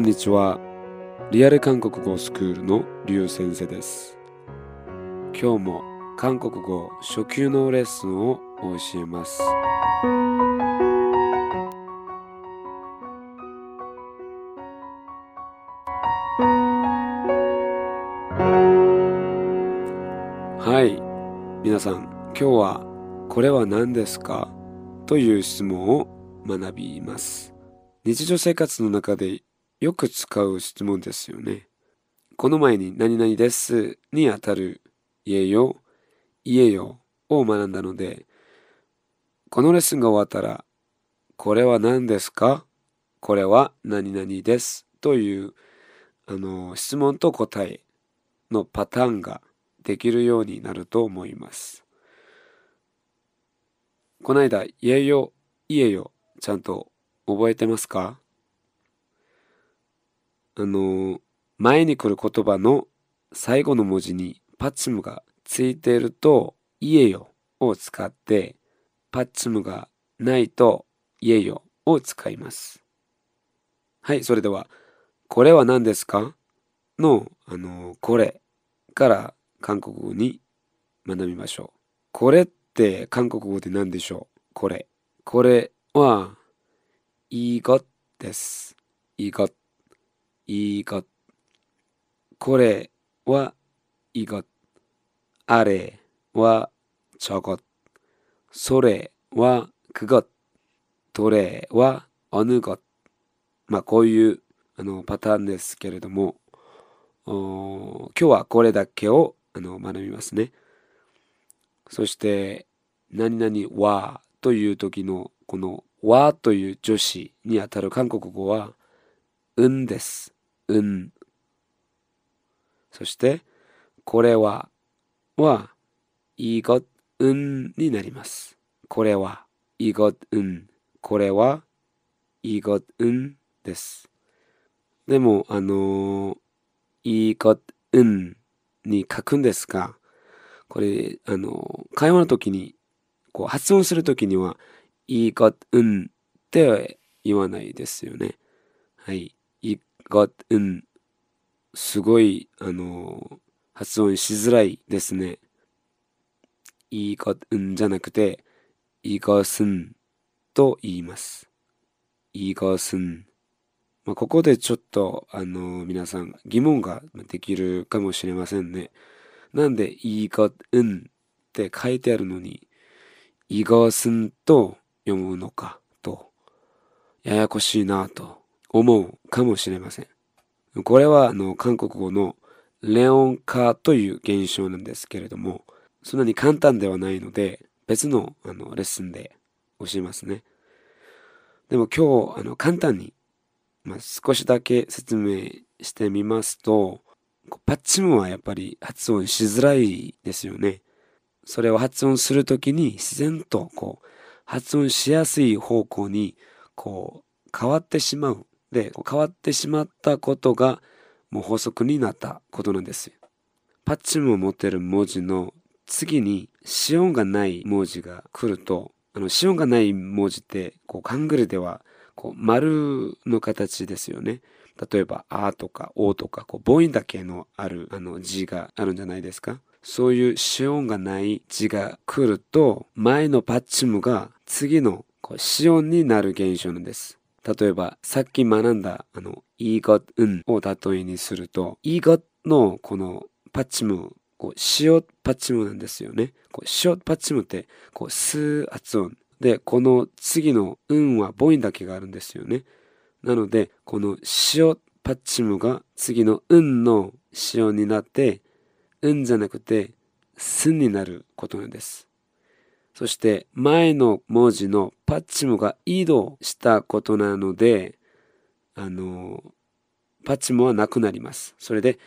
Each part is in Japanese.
こんにちは。リアル韓国語スクールのリュウ先生です。今日も韓国語初級のレッスンを教えます。はい。皆さん、今日はこれは何ですか？という質問を学びます。日常生活の中でよく使う質問ですよね。この前に何々ですにあたる家よ、家よを学んだので、このレッスンが終わったら、これは何ですか？これは何々です？というあの質問と答えのパターンができるようになると思います。この間、家よ、家よ、ちゃんと覚えてますか？あの、前に来る言葉の最後の文字にパッチムがついていると、家よを使って、パッチムがないと、家よを使います。はい、それでは、これは何ですか？の、あの、これから韓国語に学びましょう。これって韓国語で何でしょう？これ。これは、い것です。い 것。 いいこと。これはいいこと。あれはちょこっ。それはくごト。どれはおぬごっ。まあ、こういうあのパターンですけれども、今日はこれだけをあの学びますね。そして、何々はという時のこのはという助詞にあたる韓国語は、うんです。運。そして、これは、は、いいこご運になります。これは、いいこご運。これは、いいこご運です。でも、あのいいこご運に書くんですが、これ、あの会話の時に、こう発音する時には、いいこご運って言わないですよね。はい。いが、うん、すごい、あの、発音しづらいですね。いいか、うんじゃなくて、いいかすんと言います。いいかすん。まあ、ここでちょっと、あの、皆さん疑問ができるかもしれませんね。なんで、いいか、うんって書いてあるのに、いがすんと読むのかと、ややこしいなと思うかもしれません。これは、あの、韓国語のレオン化という現象なんですけれども、そんなに簡単ではないので、別のあのレッスンで教えますね。でも今日、あの、簡単にまあ、少しだけ説明してみますと、パッチムはやっぱり発音しづらいですよね。それを発音するときに自然とこう発音しやすい方向にこう変わってしまう。で、変わってしまったことがもう法則になったことなんですよ。パッチムを持っている文字の次に子音がない文字が来ると、あの子音がない文字ってこうカングルではこう丸の形ですよね。例えば、あとかおとか、こう母音だけのあるあの字があるんじゃないですか。そういう子音がない字が来ると、前のパッチムが次のこう子音になる現象なんです。例えば、さっき学んだ、あの、い것んを例えにすると、い것のこのパッチム、こう、塩パッチムなんですよね。こう塩パッチムって、こう、スー発音。で、この次の運は母音だけがあるんですよね。なので、この塩パッチムが次の運の塩になって、運じゃなくて、すになることなんです。そして前の文字のパッチムが移動したことなので、あの、パッチムはなくなります。それで、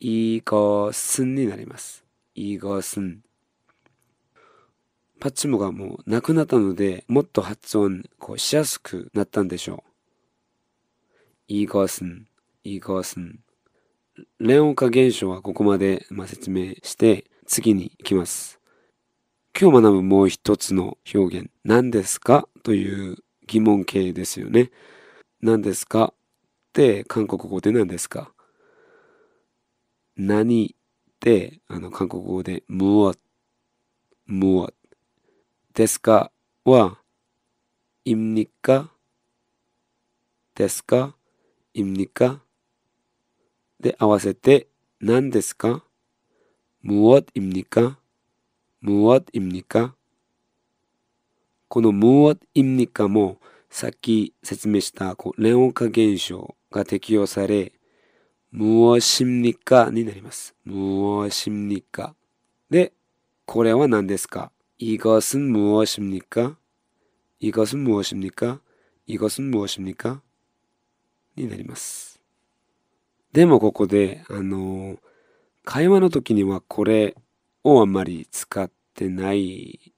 イーゴースンになります。イーゴースン。パッチムがもうなくなったので、もっと発音こうしやすくなったんでしょう。イーゴースン、イーゴースン。レオン化現象はここまで、まあ、説明して、次に行きます。今日学ぶもう一つの表現、何ですか？という疑問形ですよね。何ですか？って韓国語で何ですか？何ってあの韓国語で無は、無は。ですか？は、いんにか？ですか？いんにか？で合わせて何ですか？無は、いんにか？니까무엇입니까この무엇입니까もさっき説明したこうレオン化現象が適用され、무엇입니까になります。무엇입니까で、これは何ですか이것은무엇입니까이것은무엇입니까이것은무엇입니까になります。でもここで、あの、会話の時にはこれ をあんまり使ってない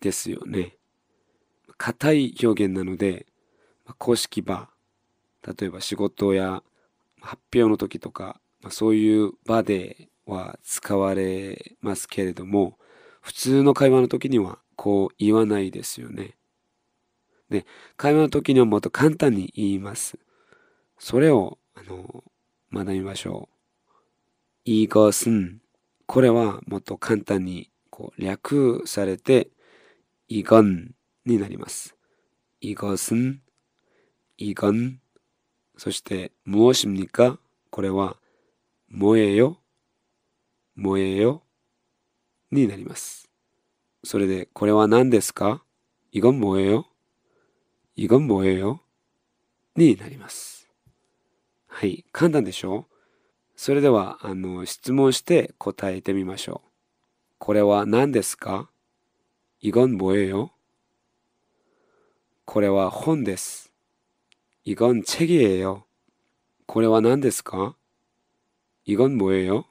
ですよね。硬い表現なので、公式場、例えば仕事や発表の時とか、そういう場では使われますけれども、普通の会話の時にはこう言わないですよね。で、会話の時にはもっと簡単に言います。それを、あの、学びましょう。いいこすん。これはもっと簡単にこう略されて、いがんになります。いがすん、いがん、そして、もうしみか、これは、燃えよ、燃えよ、になります。それで、これは何ですか？いがん燃えよ、いがん燃えよ、になります。はい、簡単でしょ？うそれでは、あの、質問して答えてみましょう。これは何ですか이건뭐예 요？ これは本です。이건책이에 요。 これは何ですか이건뭐예 요？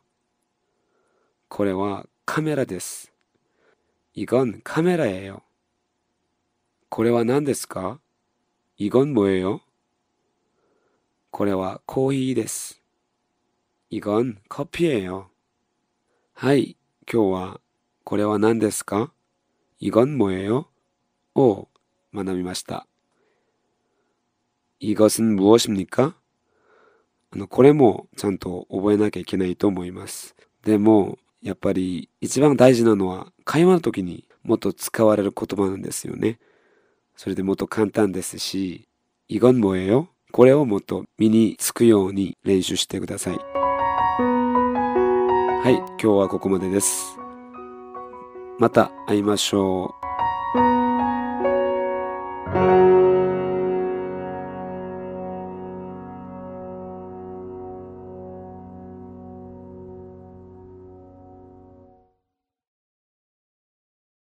これはカメラです。이건카메라예 요。 これは何ですか이건뭐예 요？ これはコーヒーです。 이건커피예 요。 はい、今日はこれは何ですか이건뭐예 요？ を学びました。이것은무엇입니까あの、これもちゃんと覚えなきゃいけないと思います。でも、やっぱり一番大事なのは会話の時にもっと使われる言葉なんですよね。それでもっと簡単ですし、이건뭐예 요？ これをもっと身につくように練習してください。 はい、今日はここまでです。また会いましょう。